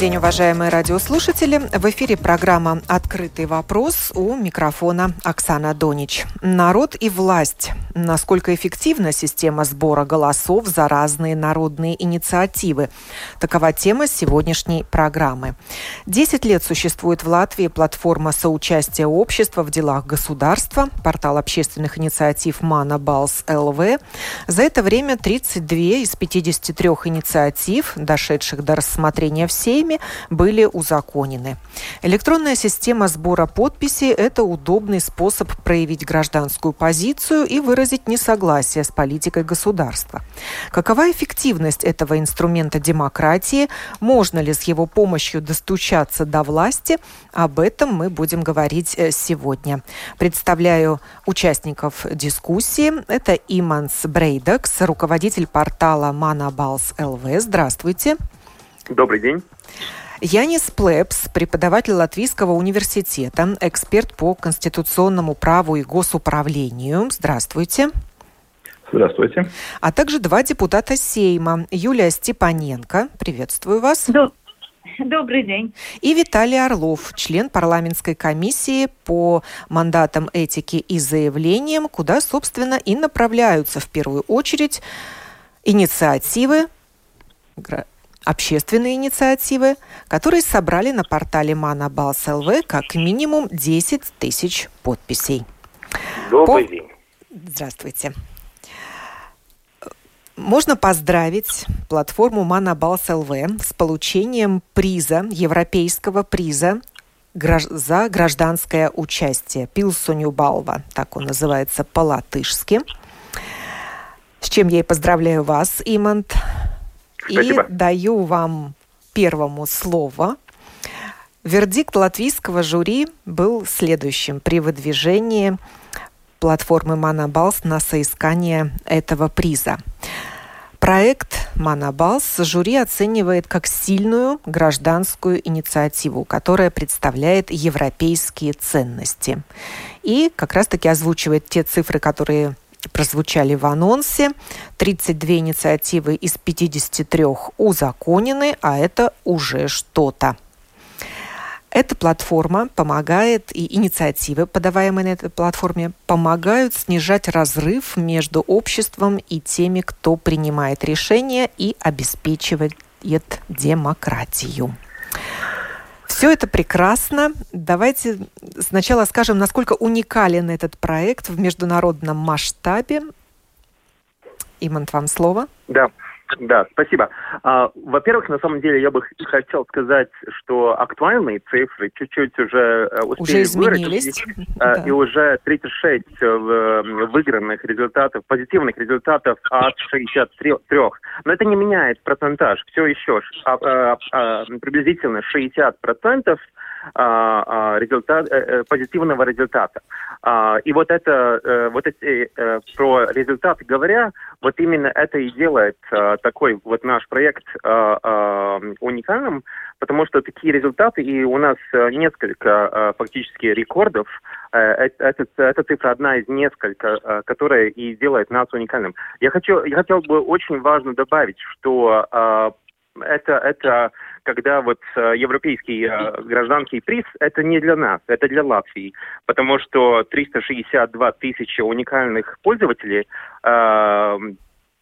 День, уважаемые радиослушатели. В эфире программа «Открытый вопрос» у микрофона Оксана Донич. Народ и власть. Насколько эффективна система сбора голосов за разные народные инициативы? Такова тема сегодняшней программы. Десять лет существует в Латвии платформа соучастия общества в делах государства, портал общественных инициатив «Мана Балс ЛВ». За это время 32 из 53 инициатив, дошедших до рассмотрения в Сейме, ими были узаконены. Электронная система сбора подписей – это удобный способ проявить гражданскую позицию и выразить несогласие с политикой государства. Какова эффективность этого инструмента демократии? Можно ли с его помощью достучаться до власти? Об этом мы будем говорить э, сегодня. Представляю участников дискуссии. Это Иманс Брейдекс, руководитель портала Манабалс ЛВ. Здравствуйте. Добрый день. Янис Плебс, преподаватель Латвийского университета, эксперт по конституционному праву и госуправлению. Здравствуйте. Здравствуйте. А также два депутата Сейма. Юлия Степаненко, приветствую вас. Добрый день. И Виталий Орлов, член парламентской комиссии по мандатам этики и заявлениям, куда, собственно, и направляются в первую очередь инициативы общественные инициативы, которые собрали на портале ЛВ как минимум 10 тысяч подписей. Добрый По... день. Здравствуйте. Можно поздравить платформу ЛВ с получением приза, европейского приза за гражданское участие. Пилсуню Балва, так он называется по-латышски. С чем я и поздравляю вас, Имант. Спасибо. И даю вам первому слово. Вердикт латвийского жюри был следующим при выдвижении платформы Манабалс на соискание этого приза. Проект Манабалс жюри оценивает как сильную гражданскую инициативу, которая представляет европейские ценности. И как раз-таки озвучивает те цифры, которые прозвучали в анонсе. 32 инициативы из 53 узаконены, а это уже что-то. Эта платформа помогает, и инициативы, подаваемые на этой платформе, помогают снижать разрыв между обществом и теми, кто принимает решения и обеспечивает демократию. Все это прекрасно. Давайте сначала скажем, насколько уникален этот проект в международном масштабе. Имант, вам слово. Да. Да, спасибо. А, во-первых, на самом деле я бы хотел сказать, что актуальные цифры чуть-чуть уже э, успели уже изменились. Вырасти, да. и уже 36 выигранных результатов, позитивных результатов от 63. Но это не меняет процентаж. Все еще а, а, а, приблизительно 60 процентов а, а, результат, э, э, позитивного результата. А, и вот это, вот эти, про результаты говоря, вот именно это и делает такой вот наш проект уникальным, потому что такие результаты, и у нас несколько фактически рекордов эта, эта цифра одна из несколько, которая и делает нас уникальным. Я хочу, я хотел бы очень важно добавить, что это, это когда вот э, европейский э, гражданский приз, это не для нас, это для Латвии, потому что 362 тысячи уникальных пользователей, э,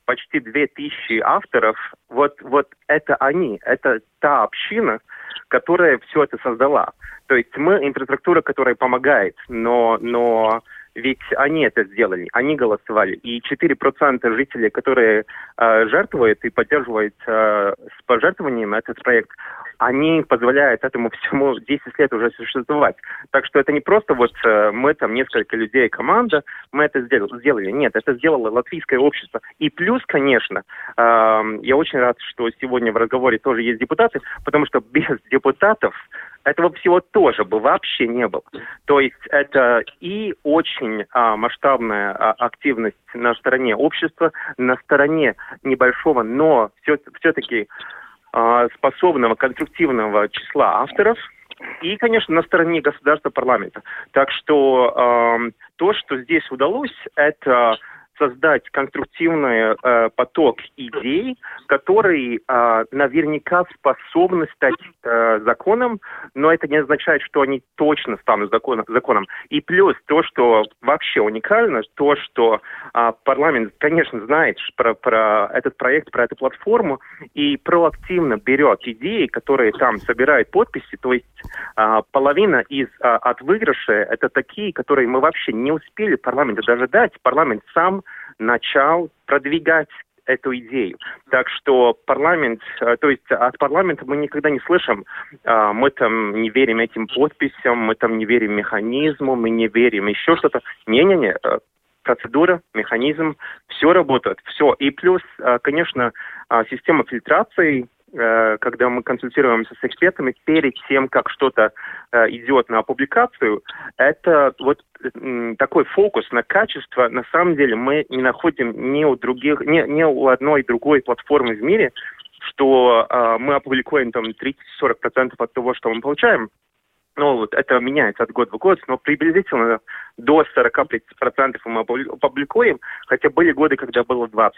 почти 2000 авторов, вот, вот это они, это та община, которая все это создала. То есть мы инфраструктура, которая помогает, но, но ведь они это сделали, они голосовали. И 4% жителей, которые э, жертвуют и поддерживают э, с пожертвованием этот проект, они позволяют этому всему 10 лет уже существовать. Так что это не просто вот э, мы там несколько людей, команда, мы это сделали. Нет, это сделало латвийское общество. И плюс, конечно, я очень рад, что сегодня в разговоре тоже есть депутаты, потому что без депутатов этого всего тоже бы вообще не было. То есть это и очень а, масштабная а, активность на стороне общества, на стороне небольшого, но все, все-таки способного, конструктивного числа авторов, и, конечно, на стороне государства парламента. Так что э, то, что здесь удалось, это создать конструктивный э, поток идей, которые э, наверняка способны стать э, законом, но это не означает, что они точно станут закон, законом. И плюс то, что вообще уникально, то, что э, парламент, конечно, знает про, про этот проект, про эту платформу, и проактивно берет идеи, которые там собирают подписи, то есть э, половина из э, от выигрыша это такие, которые мы вообще не успели парламенту даже дать. Парламент сам начал продвигать эту идею. Так что парламент, э, то есть от парламента мы никогда не слышим, э, мы там не верим этим подписям, мы там не верим механизму, мы не верим еще что-то. Не-не-не, э, процедура, механизм, все работает, все. И плюс, конечно, система фильтрации когда мы консультируемся с экспертами перед тем, как что-то э, идет на публикацию, это вот такой фокус на качество, на самом деле мы не находим ни у других, ни, ни у одной другой платформы в мире, что э, мы опубликуем там 30-40% от того, что мы получаем, ну, это меняется от года в год, но приблизительно до 40% мы опубликуем, хотя были годы, когда было 20%.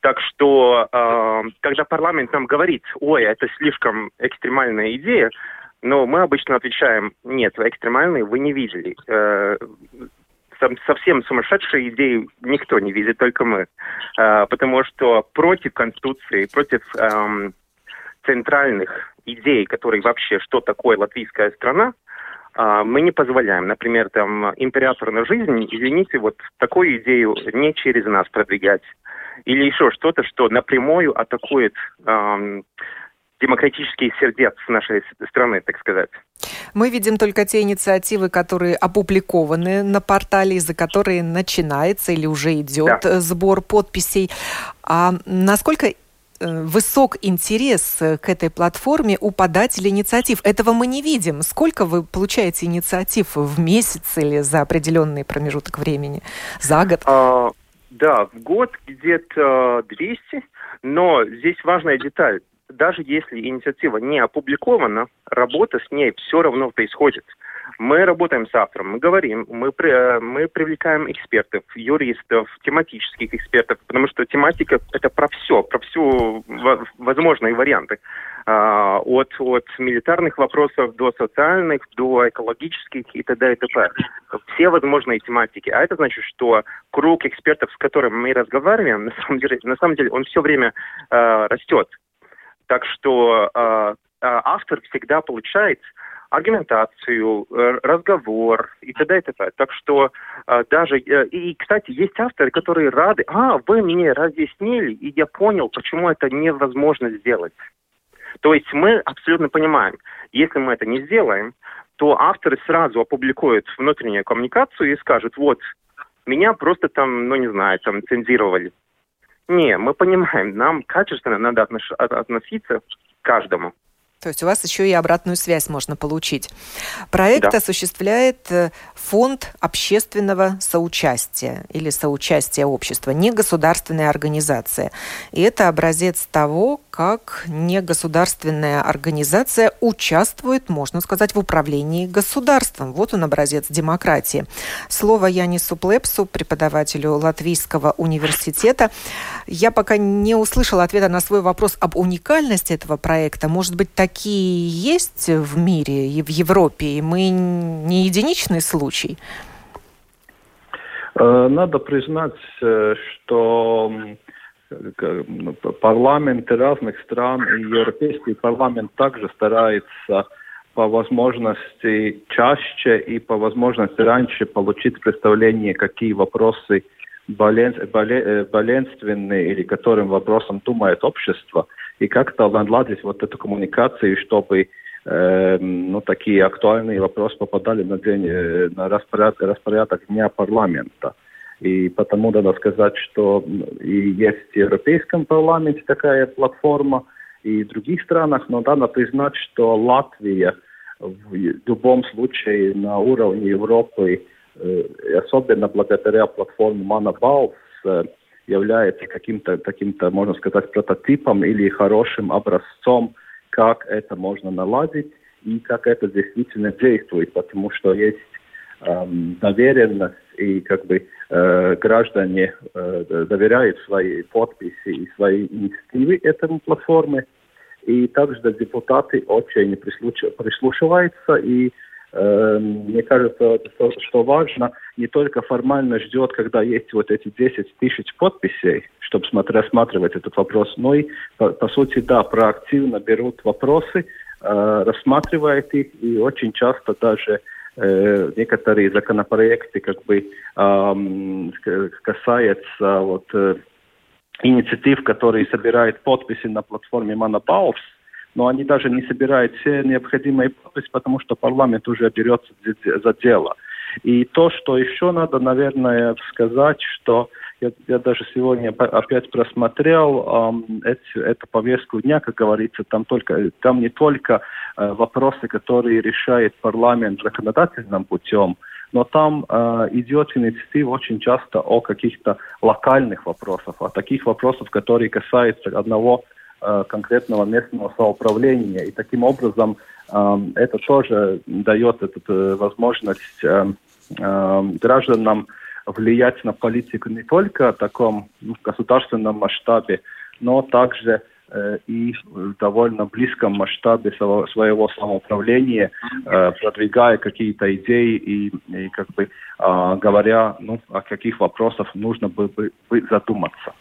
Так что, э, когда парламент нам говорит, ой, это слишком экстремальная идея, но мы обычно отвечаем, нет, экстремальные вы не видели. Э, совсем сумасшедшие идеи никто не видит, только мы. Э, потому что против Конституции, против э, центральных идей, которые вообще, что такое латвийская страна, а, мы не позволяем. Например, там, император на жизнь, извините, вот такую идею не через нас продвигать. Или еще что-то, что напрямую атакует эм, демократические сердец нашей страны, так сказать. Мы видим только те инициативы, которые опубликованы на портале, из-за которые начинается или уже идет да. сбор подписей. А насколько высок интерес э, к этой платформе у подателей инициатив. Этого мы не видим. Сколько вы получаете инициатив в месяц или за определенный промежуток времени? За год? А, да, в год где-то 200, но здесь важная деталь. Даже если инициатива не опубликована, работа с ней все равно происходит. Мы работаем с автором, мы говорим, мы, при, мы привлекаем экспертов, юристов, тематических экспертов, потому что тематика – это про все, про все возможные варианты. А, от, от милитарных вопросов до социальных, до экологических и т.д. и т.п. Все возможные тематики. А это значит, что круг экспертов, с которыми мы разговариваем, на самом деле, на самом деле он все время э, растет. Так что э, автор всегда получает аргументацию, э, разговор и т.д. и т.п. Так что э, даже... Э, и, кстати, есть авторы, которые рады, а, вы мне разъяснили, и я понял, почему это невозможно сделать. То есть мы абсолютно понимаем, если мы это не сделаем, то авторы сразу опубликуют внутреннюю коммуникацию и скажут, вот, меня просто там, ну не знаю, там цензировали. Не, мы понимаем, нам качественно надо относиться к каждому. То есть у вас еще и обратную связь можно получить. Проект да. осуществляет э, фонд общественного соучастия или соучастия общества, не государственная организация. И это образец того, как негосударственная организация участвует, можно сказать, в управлении государством. Вот он образец демократии. Слово Янису Плепсу, преподавателю Латвийского университета. Я пока не услышала ответа на свой вопрос об уникальности этого проекта. Может быть, такие есть в мире и в Европе, и мы не единичный случай? Э, надо признать, э, что парламенты разных стран и Европейский парламент также старается по возможности чаще и по возможности раньше получить представление, какие вопросы болен, боле, болезненные или которым вопросом думает общество, и как-то наладить вот эту коммуникацию, чтобы э, ну, такие актуальные вопросы попадали на, день, э, на распорядок, распорядок дня парламента. И потому надо сказать, что и есть в Европейском парламенте такая платформа, и в других странах, но надо признать, что Латвия в любом случае на уровне Европы, э, особенно благодаря платформе Манабалс, является каким-то, таким-то, можно сказать, прототипом или хорошим образцом, как это можно наладить и как это действительно действует, потому что есть эм, доверенность и как бы э, граждане э, доверяют свои подписи и свои инициативы этому платформе. И также депутаты очень прислушиваются и мне кажется, что, важно, не только формально ждет, когда есть вот эти 10 тысяч подписей, чтобы рассматривать этот вопрос, но и, по, по сути, да, проактивно берут вопросы, э, рассматривают их и очень часто даже Э, некоторые законопроекты как бы э, касаются вот э, инициатив, которые собирают подписи на платформе Манабаус, но они даже не собирают все необходимые подписи, потому что парламент уже берется за дело. И то, что еще надо, наверное, сказать, что я, я даже сегодня опять просмотрел э, эти, эту повестку дня, как говорится, там только там не только э, вопросы, которые решает парламент законодательным путем, но там э, идет инициатива очень часто о каких-то локальных вопросах, о таких вопросах, которые касаются одного конкретного местного самоуправления. И таким образом э, это тоже дает эту э, возможность э, э, гражданам влиять на политику не только в таком ну, государственном масштабе, но также э, и в довольно близком масштабе своего, самоуправления, э, продвигая какие-то идеи и, и как бы э, говоря, ну, о каких вопросах нужно бы, бы задуматься.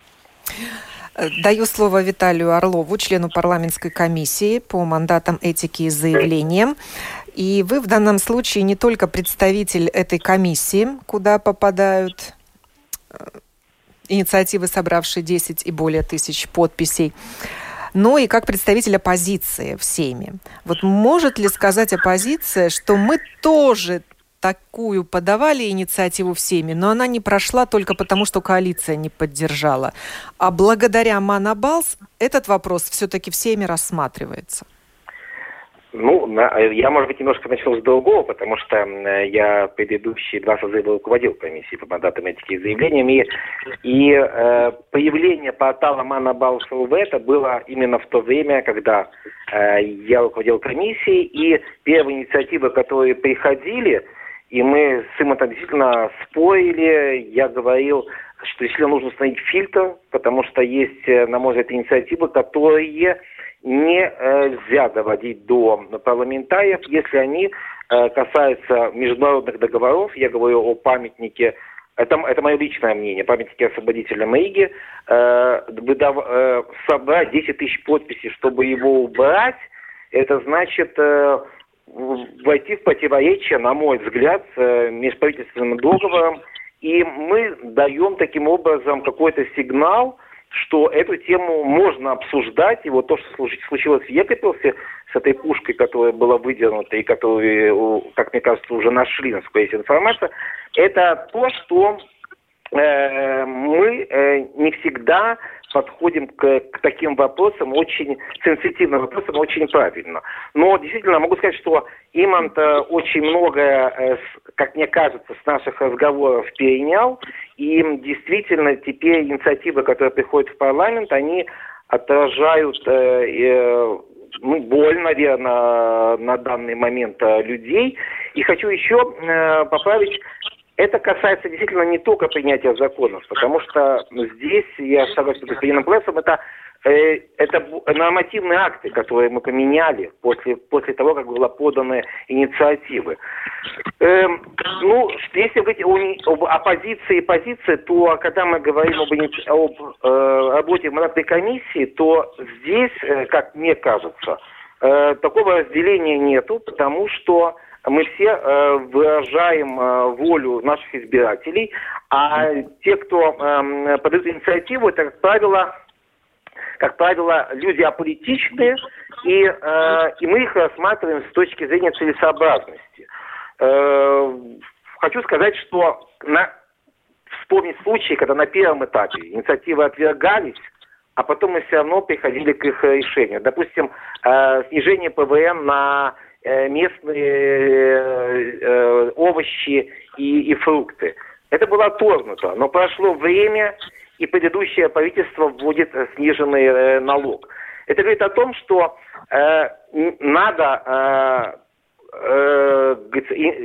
Даю слово Виталию Орлову, члену парламентской комиссии по мандатам этики и заявлениям. И вы в данном случае не только представитель этой комиссии, куда попадают э, инициативы, собравшие 10 и более тысяч подписей, но и как представитель оппозиции в Сейме. Вот может ли сказать оппозиция, что мы тоже такую подавали инициативу в Сейме, но она не прошла только потому, что коалиция не поддержала. А благодаря Манабалс этот вопрос все-таки в Сейме рассматривается. Ну, я, может быть, немножко начал с другого, потому что я предыдущие два созыва руководил комиссией по мандатам этики и заявлениям, и, и э, появление портала Манабалс ЛВ это было именно в то время, когда э, я руководил комиссией, и первые инициативы, которые приходили, и мы с Имантом действительно спорили, я говорил, что действительно нужно установить фильтр, потому что есть, э, на мой взгляд, инициативы, которые нельзя доводить до парламентариев, если они э, касаются международных договоров. Я говорю о памятнике это, это мое личное мнение, памятнике освободителям Риги, э, э, собрать 10 тысяч подписей, чтобы его убрать, это значит э, войти в противоречие, на мой взгляд, с э, межправительственным договором, и мы даем таким образом какой-то сигнал, что эту тему можно обсуждать, и вот то, что случилось в Екапелсе с этой пушкой, которая была выдернута и которую, как мне кажется, уже нашли, насколько есть информация, это то, что э, мы э, не всегда подходим к, к таким вопросам, очень сенситивным вопросам, очень правильно. Но действительно могу сказать, что Имант очень многое, э, как мне кажется, с наших разговоров перенял. И действительно теперь инициативы, которые приходят в парламент, они отражают э, э, ну, боль, наверное, на данный момент э, людей. И хочу еще э, поправить, это касается действительно не только принятия законов, потому что здесь, я согласен с господином Плесом, это Э, это нормативные акты, которые мы поменяли после, после того, как была поданы инициативы. Эм, ну, если говорить о, об оппозиции и позиции, то когда мы говорим об, об э, работе мандатной комиссии, то здесь, э, как мне кажется, э, такого разделения нету, потому что мы все э, выражаем э, волю наших избирателей, а те, кто э, подает инициативу, это, как правило, как правило, люди аполитичные, и, э, и мы их рассматриваем с точки зрения целесообразности. Э, хочу сказать, что на, вспомнить случаи, когда на первом этапе инициативы отвергались, а потом мы все равно приходили к их решению. Допустим, э, снижение ПВН на э, местные э, э, овощи и, и фрукты. Это было отторгнуто, но прошло время, и предыдущее правительство вводит э, сниженный э, налог. Это говорит о том, что э, надо э, э,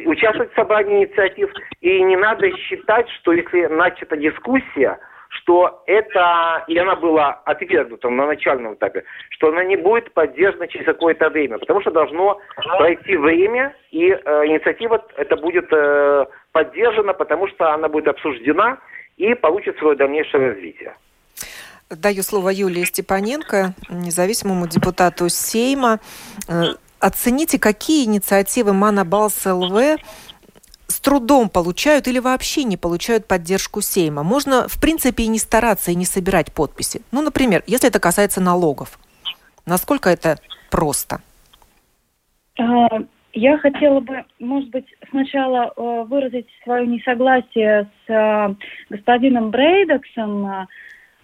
участвовать в собрании инициатив, и не надо считать, что если начата дискуссия, что это, и она была отвергнута на начальном этапе, что она не будет поддержана через какое-то время, потому что должно пройти время, и э, инициатива это будет э, поддержана, потому что она будет обсуждена, и получит свое дальнейшее развитие. Даю слово Юлии Степаненко, независимому депутату Сейма. Э, оцените, какие инициативы Манабалс ЛВ с трудом получают или вообще не получают поддержку Сейма. Можно, в принципе, и не стараться, и не собирать подписи. Ну, например, если это касается налогов. Насколько это просто? А, я хотела бы, может быть, сначала э, выразить свое несогласие с э, господином Брейдексом.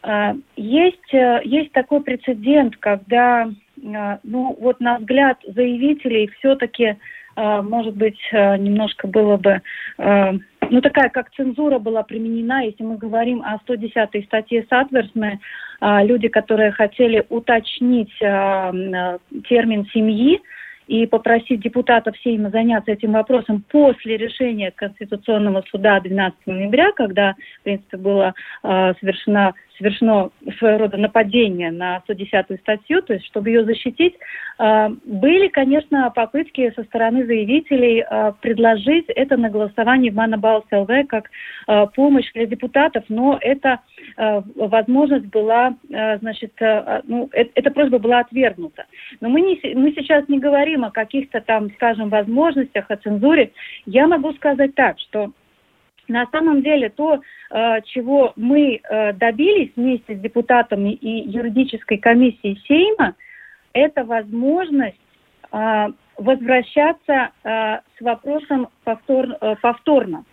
Э, есть, э, есть такой прецедент, когда, ну, вот на взгляд заявителей все-таки, может быть, э, немножко было бы, э, ну, такая, как цензура была применена, если мы говорим о 110 статье Сатверсме, э, люди, которые хотели уточнить э, э, термин семьи, и попросить депутатов Сейма заняться этим вопросом после решения Конституционного суда 12 ноября, когда, в принципе, было э, совершено совершено своего рода нападение на 110-ю статью, то есть чтобы ее защитить, а, были, конечно, попытки со стороны заявителей а, предложить это на голосовании в Манабаус ЛВ как а, помощь для депутатов, но эта возможность была, значит, ну, э, эта просьба была отвергнута. Но мы, не, мы сейчас не говорим о каких-то там, скажем, возможностях, о цензуре. Я могу сказать так, что на самом деле то, э, чего мы э, добились вместе с депутатами и юридической комиссией Сейма, это возможность э, возвращаться с вопросом повтор, повторно.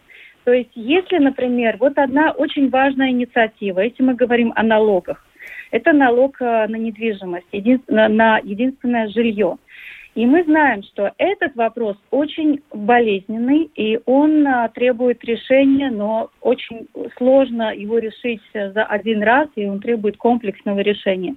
То есть, если, например, вот одна очень важная инициатива, если мы говорим о налогах, это налог на недвижимость, на единственное жилье. И мы знаем, что этот вопрос очень болезненный, и он а, требует решения, но очень сложно его решить за один раз, и он требует комплексного решения.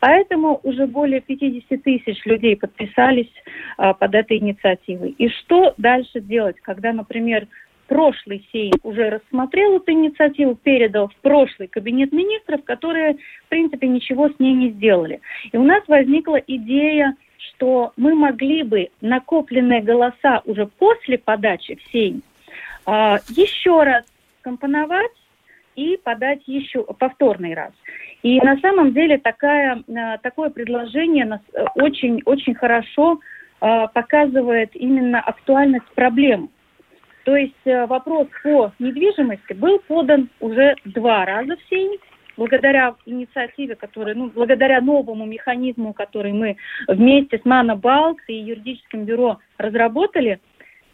Поэтому уже более 50 тысяч людей подписались а, под этой инициативой. И что дальше делать, когда, например, прошлый Сейм уже рассмотрел эту инициативу, передал в прошлый кабинет министров, которые, в принципе, ничего с ней не сделали. И у нас возникла идея что мы могли бы накопленные голоса уже после подачи в а, еще раз компоновать и подать еще повторный раз. И на самом деле такая, а, такое предложение очень-очень э, хорошо а, показывает именно актуальность проблем. То есть э, вопрос по недвижимости был подан уже два раза в Сейм, благодаря инициативе, которая, ну, благодаря новому механизму, который мы вместе с Мана Балкс и юридическим бюро разработали,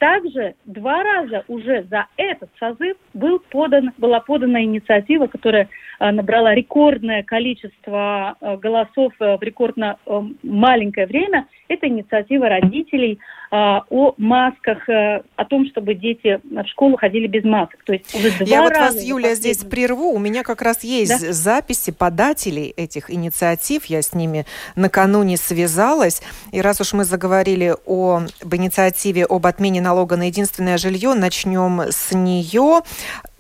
также два раза уже за этот созыв был подан, была подана инициатива, которая э, набрала рекордное количество э, голосов э, в рекордно маленькое время. Это инициатива родителей о масках, о том, чтобы дети в школу ходили без масок. То есть уже два Я вот вас, Юлия, последний... здесь прерву. У меня как раз есть да? записи подателей этих инициатив. Я с ними накануне связалась. И раз уж мы заговорили о, об инициативе об отмене налога на единственное жилье, начнем с нее.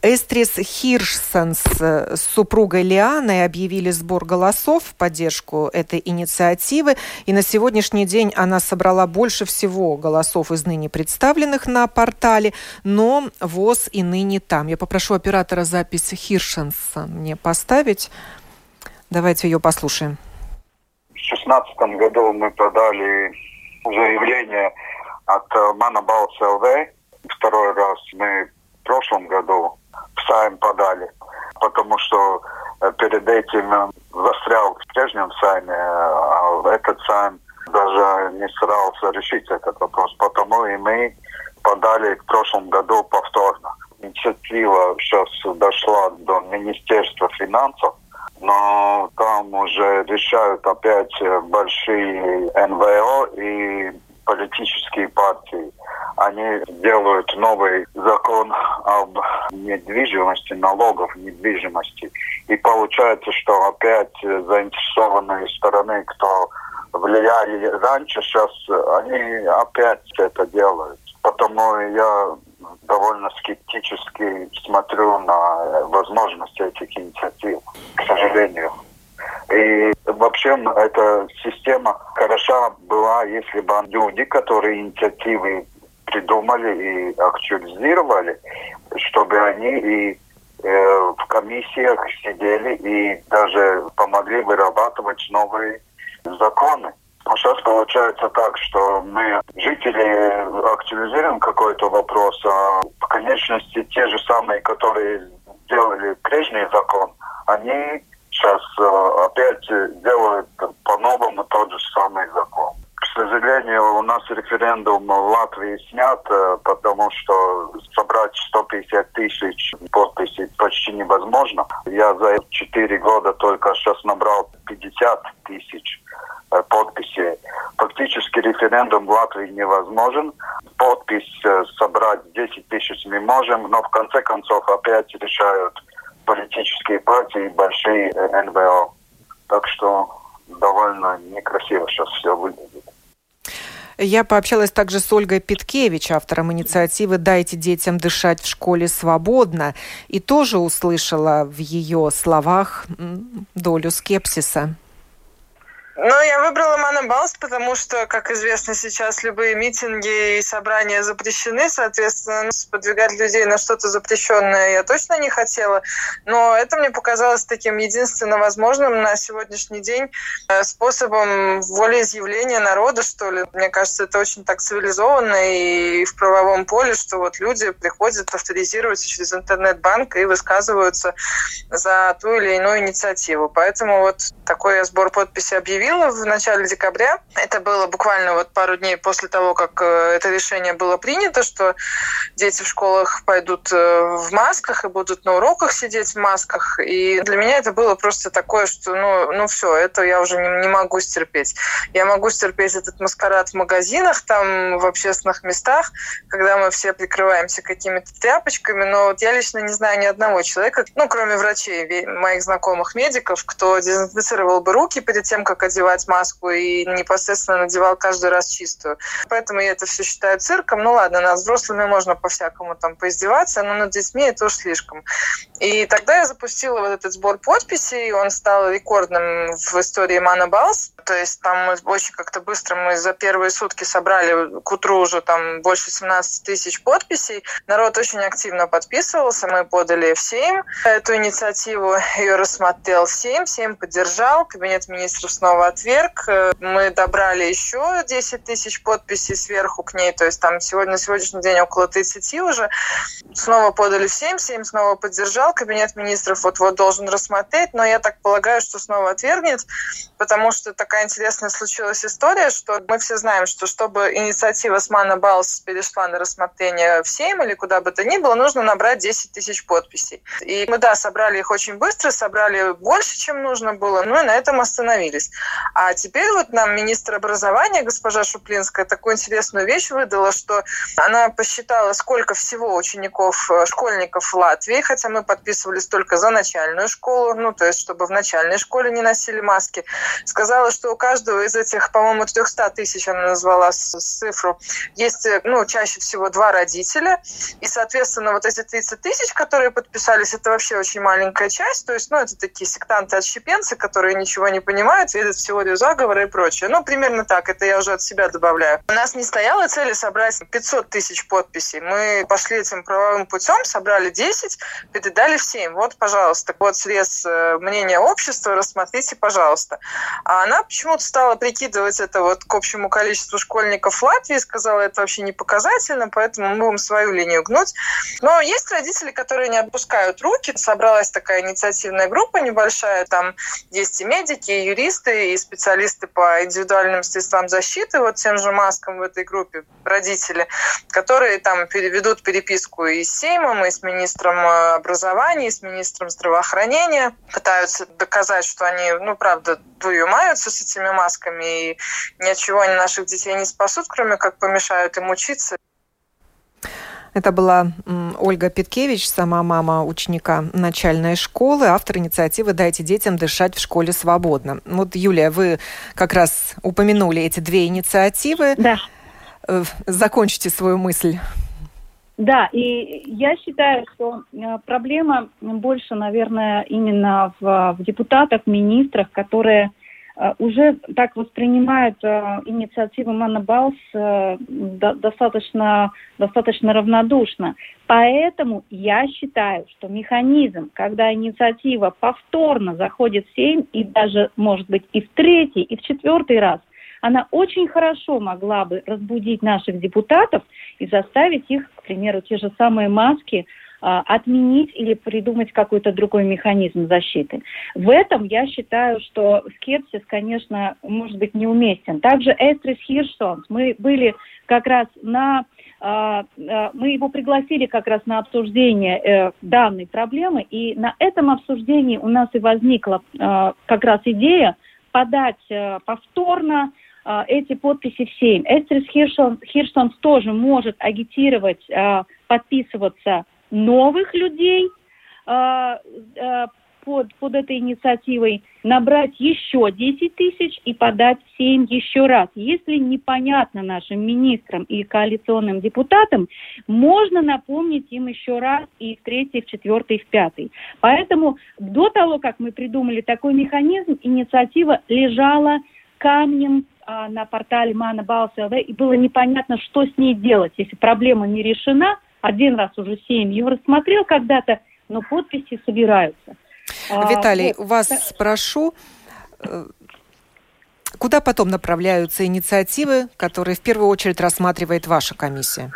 Эстрис Хиршсон с супругой Лианой объявили сбор голосов в поддержку этой инициативы. И на сегодняшний день она собрала больше всего голосов из ныне представленных на портале, но ВОЗ и ныне там. Я попрошу оператора записи Хиршенса мне поставить. Давайте ее послушаем. В 2016 году мы подали заявление от Манабаус ЛВ. Второй раз мы в прошлом году в Сайм подали, потому что э, перед этим застрял в прежнем Сайме, а этот Сайм даже не старался решить этот вопрос. Потому и мы подали в прошлом году повторно. Инициатива сейчас дошла до Министерства финансов, но там уже решают опять большие НВО и политические партии. Они делают новый закон об недвижимости, налогов недвижимости. И получается, что опять заинтересованные стороны, кто влияли раньше, сейчас они опять это делают. Потому я довольно скептически смотрю на возможности этих инициатив, к сожалению. И вообще эта система хороша была, если бы люди, которые инициативы придумали и актуализировали, чтобы они и э, в комиссиях сидели и даже помогли вырабатывать новые законы. Сейчас получается так, что мы, жители, актуализируем какой-то вопрос, а в конечности те же самые, которые сделали прежний закон, они сейчас э, опять делают по-новому тот же самый закон. К сожалению, у нас референдум в Латвии снят, э, потому что собрать 150 тысяч подписей почти невозможно. Я за 4 года только сейчас набрал 50 тысяч э, подписей. Фактически референдум в Латвии невозможен. Подпись собрать 10 тысяч мы можем, но в конце концов опять решают политические партии и большие НВО. Так что довольно некрасиво сейчас все выглядит. Я пообщалась также с Ольгой Питкевич, автором инициативы «Дайте детям дышать в школе свободно», и тоже услышала в ее словах долю скепсиса. Ну, я выбрала Манабалс, потому что, как известно, сейчас любые митинги и собрания запрещены, соответственно, подвигать людей на что-то запрещенное я точно не хотела, но это мне показалось таким единственно возможным на сегодняшний день э, способом волеизъявления народа, что ли. Мне кажется, это очень так цивилизованно и в правовом поле, что вот люди приходят авторизируются через интернет-банк и высказываются за ту или иную инициативу. Поэтому вот такой я сбор подписей объявил объявила в начале декабря. Это было буквально вот пару дней после того, как э, это решение было принято, что дети в школах пойдут э, в масках и будут на уроках сидеть в масках. И для меня это было просто такое, что ну, ну все, это я уже не, не могу стерпеть. Я могу стерпеть этот маскарад в магазинах, там в общественных местах, когда мы все прикрываемся какими-то тряпочками, но вот я лично не знаю ни одного человека, ну, кроме врачей, моих знакомых медиков, кто дезинфицировал бы руки перед тем, как одевать маску и непосредственно надевал каждый раз чистую. Поэтому я это все считаю цирком. Ну ладно, над взрослыми можно по-всякому там поиздеваться, но над детьми это уж слишком. И тогда я запустила вот этот сбор подписей, он стал рекордным в истории Мана Балс. То есть там мы очень как-то быстро мы за первые сутки собрали к утру уже там больше 17 тысяч подписей. Народ очень активно подписывался, мы подали в Сейм эту инициативу, ее рассмотрел Сейм, Сейм поддержал, Кабинет министров снова отверг. Мы добрали еще 10 тысяч подписей сверху к ней, то есть там сегодня, на сегодняшний день около 30 уже. Снова подали в 7, 7 снова поддержал, кабинет министров вот-вот должен рассмотреть, но я так полагаю, что снова отвергнет, потому что такая интересная случилась история, что мы все знаем, что чтобы инициатива Смана Балс перешла на рассмотрение в Сейм или куда бы то ни было, нужно набрать 10 тысяч подписей. И мы, да, собрали их очень быстро, собрали больше, чем нужно было, ну и на этом остановились. А теперь вот нам министр образования, госпожа Шуплинская, такую интересную вещь выдала, что она посчитала, сколько всего учеников, э, школьников в Латвии, хотя мы подписывались только за начальную школу, ну, то есть, чтобы в начальной школе не носили маски. Сказала, что у каждого из этих, по-моему, 300 тысяч, она назвала цифру, есть, э, ну, чаще всего два родителя, и, соответственно, вот эти 30 тысяч, которые подписались, это вообще очень маленькая часть, то есть, ну, это такие сектанты-отщепенцы, которые ничего не понимают, верят в теорию заговора и прочее. Ну, примерно так, это я уже от себя добавляю. У нас не стояла цели собрать 500 тысяч подписей. Мы пошли этим правовым путем, собрали 10, передали в 7. Вот, пожалуйста, вот срез э, мнения общества, рассмотрите, пожалуйста. А она почему-то стала прикидывать это вот к общему количеству школьников Латвии, сказала, это вообще не показательно, поэтому мы будем свою линию гнуть. Но есть родители, которые не отпускают руки. Собралась такая инициативная группа небольшая, там есть и медики, и юристы, и специалисты по индивидуальным средствам защиты, вот тем же маскам в этой группе, родители, которые там переведут переписку и с Сеймом, и с министром э, образования, и с министром здравоохранения, пытаются доказать, что они, ну, правда, дую маются с этими масками, и ничего они наших детей не спасут, кроме как помешают им учиться. Это была Ольга Петкевич, сама мама ученика начальной школы, автор инициативы «Дайте детям дышать в школе свободно». Вот, Юлия, вы как раз упомянули эти две инициативы. Да. Э, закончите свою мысль. Да, и я считаю, что э, проблема больше, наверное, именно в, в депутатах, министрах, которые уже так воспринимают э, инициативу Мана Балс э, достаточно, достаточно равнодушно. Поэтому я считаю, что механизм, когда инициатива повторно заходит в Сейм, и даже, может быть, и в третий, и в четвертый раз, она очень хорошо могла бы разбудить наших депутатов и заставить их, к примеру, те же самые маски – а, отменить или придумать какой-то другой механизм защиты. В этом я считаю, что скепсис, конечно, может быть неуместен. Также Эстрис Хиршонс, мы были как раз на а, а, мы его пригласили как раз на обсуждение э, данной проблемы, и на этом обсуждении у нас и возникла как раз идея подать э, повторно эти подписи в Сейм. Эстрис Хиршонс тоже может агитировать, подписываться новых людей э, э, под, под этой инициативой, набрать еще 10 тысяч и подать в Сейм еще раз. Если непонятно нашим министрам и коалиционным депутатам, можно напомнить им еще раз и в третий, в четвертый, в пятый. Поэтому до того, как мы придумали такой механизм, инициатива лежала камнем а, на портале Мана Балса и было непонятно, что с ней делать. Если проблема не решена, один раз уже семью рассмотрел когда-то, но подписи собираются. А, Виталий, а, вот. вас спрошу, э, куда потом направляются инициативы, которые в первую очередь рассматривает ваша комиссия?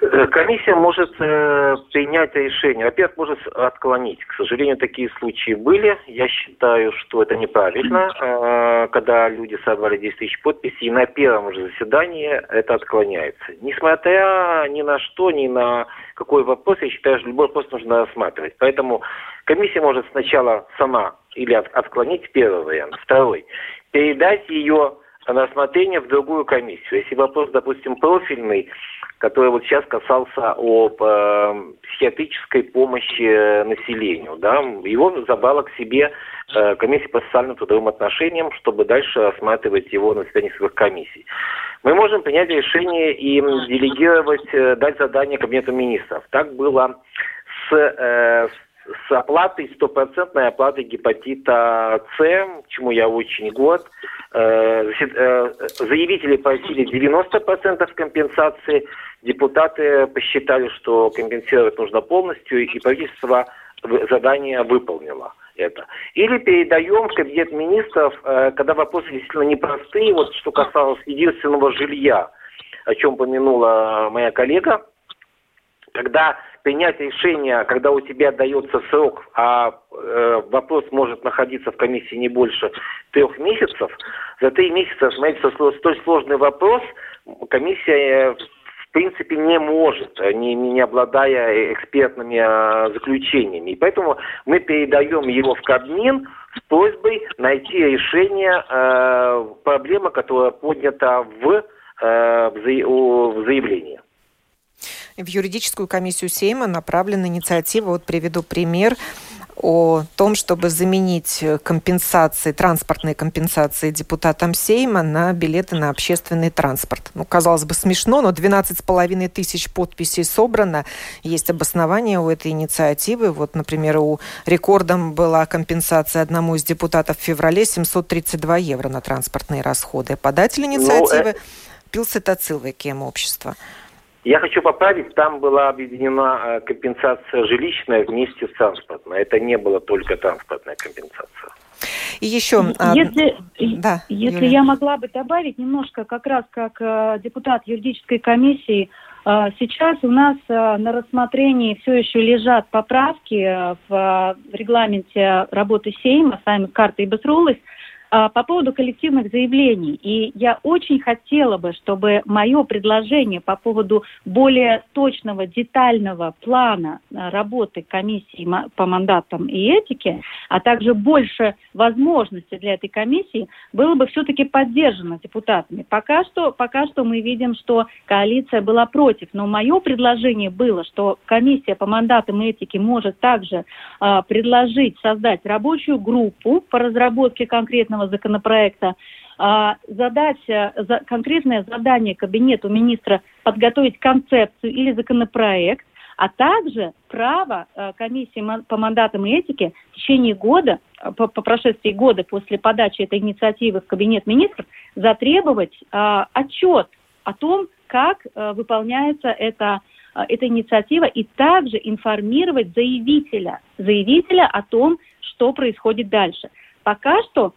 Э, комиссия может э, принять решение. Во-первых, может отклонить. К сожалению, такие случаи были. Я считаю, что это неправильно, э, когда люди собрали 10 тысяч подписей, и на первом же заседании это отклоняется. Несмотря ни на что, ни на какой вопрос, я считаю, что любой вопрос нужно рассматривать. Поэтому комиссия может сначала сама или от, отклонить первый вариант. Второй. Передать ее на рассмотрение в другую комиссию. Если вопрос, допустим, профильный, который вот сейчас касался об э, психиатрической помощи населению, да, его забрала к себе э, комиссия по социальным трудовым отношениям, чтобы дальше рассматривать его на заседании своих комиссий. Мы можем принять решение и делегировать, э, дать задание Кабинету министров. Так было с, э, с оплатой, стопроцентной оплатой гепатита С, чему я очень год. Э, э, заявители просили 90% компенсации, депутаты посчитали, что компенсировать нужно полностью, и правительство задание выполнило. это. Или передаем в кабинет министров, э, когда вопросы действительно непростые, вот что касалось единственного жилья, о чем помянула моя коллега, когда принять решение, когда у тебя дается срок, а э, вопрос может находиться в комиссии не больше трех месяцев, за три месяца, смотрите, столь сложный вопрос, комиссия э, в принципе не может, не, не обладая экспертными э, заключениями. И поэтому мы передаем его в Кабмин с просьбой найти решение э, проблемы, которая поднята в, э, в, в заявлении. В юридическую комиссию Сейма направлена инициатива, вот приведу пример, о том, чтобы заменить компенсации, транспортные компенсации депутатам Сейма на билеты на общественный транспорт. Ну, казалось бы, смешно, но 12,5 тысяч подписей собрано. Есть обоснование у этой инициативы. Вот, например, у рекордом была компенсация одному из депутатов в феврале 732 евро на транспортные расходы. Податель инициативы ну, э... Пилсетацилвы, кем общества. Я хочу поправить, там была объединена э, компенсация жилищная вместе с транспортной. Это не было только транспортная компенсация. И еще... А, если, да, если я могла бы добавить немножко, как раз как э, депутат юридической комиссии, э, сейчас у нас на рассмотрении все еще лежат поправки в регламенте работы Сейма, сами карты и Бесрулыс, а, по поводу коллективных заявлений. И я очень хотела бы, чтобы мое предложение по поводу более точного, детального плана а, работы комиссии по мандатам и этике, а также больше возможностей для этой комиссии, было бы все-таки поддержано депутатами. Пока что, пока что мы видим, что коалиция была против. Но мое предложение было, что комиссия по мандатам и этике может также э, предложить создать рабочую группу по разработке конкретного конкретного законопроекта, а, задача, за, конкретное задание кабинету министра подготовить концепцию или законопроект, а также право э, комиссии по мандатам и этике в течение года, э, по, по прошествии года после подачи этой инициативы в кабинет министров, затребовать э, отчет о том, как э, выполняется эта, эта инициатива, и также информировать заявителя, заявителя о том, что происходит дальше. Пока что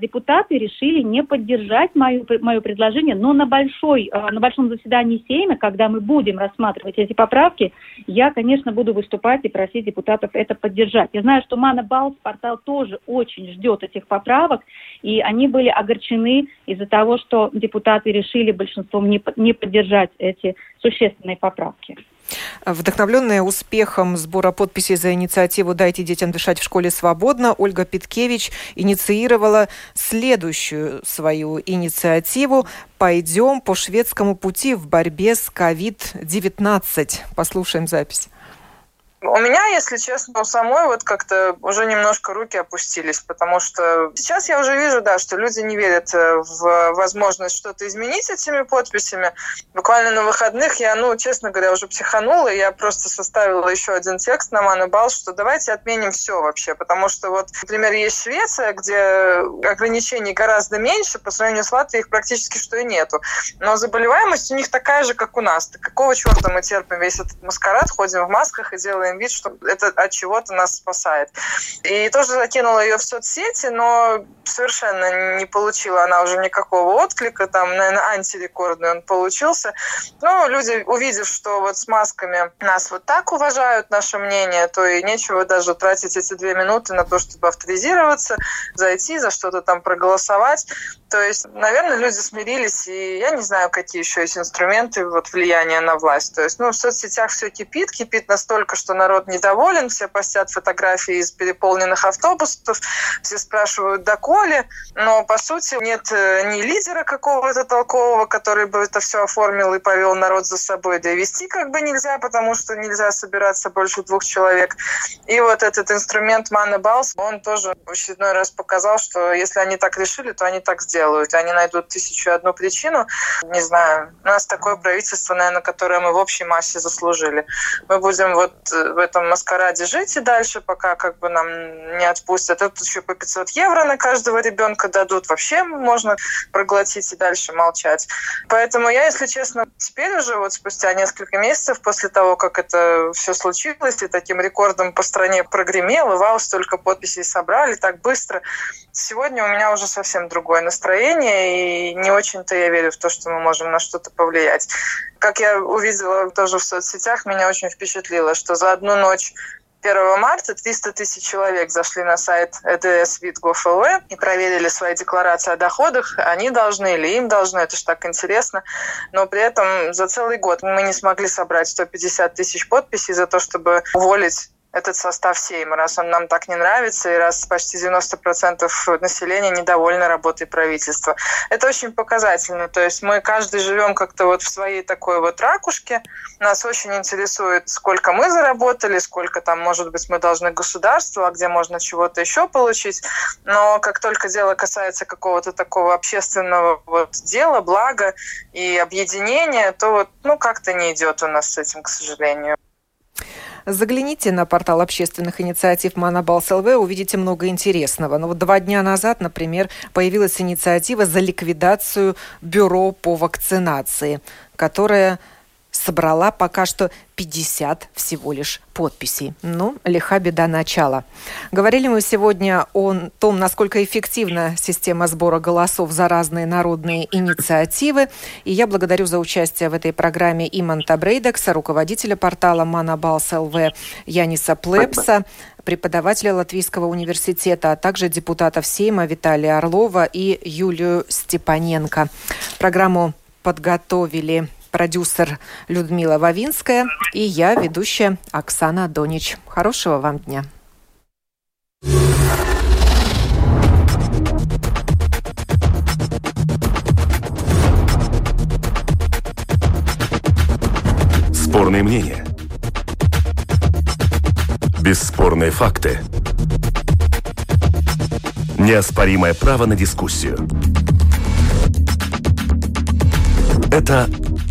депутаты решили не поддержать мое, мое предложение, но на, большой, э, на большом заседании Сейма, когда мы будем рассматривать эти поправки, я, конечно, буду выступать и просить депутатов это поддержать. Я знаю, что Мана Балс, портал тоже очень ждет этих поправок, и они были огорчены из-за того, что депутаты решили большинством не, не поддержать эти существенные поправки. Вдохновленная успехом сбора подписей за инициативу «Дайте детям дышать в школе свободно», Ольга Питкевич инициировала следующую свою инициативу «Пойдем по шведскому пути в борьбе с COVID-19». Послушаем запись. У меня, если честно, у самой вот как-то уже немножко руки опустились, потому что сейчас я уже вижу, да, что люди не верят э, в возможность что-то изменить этими подписями. Буквально на выходных я, ну, честно говоря, уже психанула, я просто составила еще один текст на Манабал, что давайте отменим все вообще, потому что вот, например, есть Швеция, где ограничений гораздо меньше, по сравнению с Латвией их практически что и нету. Но заболеваемость у них такая же, как у нас. Так какого черта мы терпим весь этот маскарад, ходим в масках и делаем делаем вид, что это от чего-то нас спасает. И тоже закинула ее в соцсети, но совершенно не получила она уже никакого отклика, там, наверное, антирекордный он получился. Ну, люди, увидев, что вот с масками нас вот так уважают, наше мнение, то и нечего даже тратить эти две минуты на то, чтобы авторизироваться, зайти, за что-то там проголосовать. То есть, наверное, люди смирились, и я не знаю, какие еще есть инструменты вот, влияния на власть. То есть, ну, в соцсетях все кипит, кипит настолько, что народ недоволен, все постят фотографии из переполненных автобусов, все спрашивают, доколе, но, по сути, нет э, ни лидера какого-то толкового, который бы это все оформил и повел народ за собой, да и вести как бы нельзя, потому что нельзя собираться больше двух человек. И вот этот инструмент Мана Балс, он тоже в очередной раз показал, что если они так решили, то они так сделают. Они найдут тысячу и одну причину. Не знаю, у нас такое правительство, наверное, которое мы в общей массе заслужили. Мы будем вот э, в этом маскараде жить и дальше, пока как бы нам не отпустят. Это еще по 500 евро на каждого ребенка дадут. Вообще можно проглотить и дальше молчать. Поэтому я, если честно, теперь уже вот спустя несколько месяцев после того, как это все случилось, и таким рекордом по стране прогремело, вау, столько подписей собрали так быстро. Сегодня у меня уже совсем другое настроение, и не очень-то я верю в то, что мы можем на что-то повлиять. Как я увидела тоже в соцсетях, меня очень впечатлило, что за одну ночь 1 марта 300 тысяч человек зашли на сайт ЭДС Gov.lv и проверили свои декларации о доходах. Они должны или им должны, это же так интересно. Но при этом за целый год мы не смогли собрать 150 тысяч подписей за то, чтобы уволить этот состав Сейма, раз он нам так не нравится, и раз почти 90% населения недовольны работой правительства. Это очень показательно. То есть мы каждый живем как-то вот в своей такой вот ракушке. Нас очень интересует, сколько мы заработали, сколько там, может быть, мы должны государству, а где можно чего-то еще получить. Но как только дело касается какого-то такого общественного вот дела, блага и объединения, то вот, ну, как-то не идет у нас с этим, к сожалению. Загляните на портал общественных инициатив Манабалс ЛВ, увидите много интересного. Но вот два дня назад, например, появилась инициатива за ликвидацию бюро по вакцинации, которая собрала пока что 50 всего лишь подписей. Ну, лиха беда начала. Говорили мы сегодня о том, насколько эффективна система сбора голосов за разные народные инициативы. И я благодарю за участие в этой программе Иманта Брейдекса, руководителя портала Манабалс ЛВ Яниса Плепса, преподавателя Латвийского университета, а также депутатов Сейма Виталия Орлова и Юлию Степаненко. Программу подготовили продюсер Людмила Вавинская и я, ведущая Оксана Донич. Хорошего вам дня. Спорные мнения. Бесспорные факты. Неоспоримое право на дискуссию. Это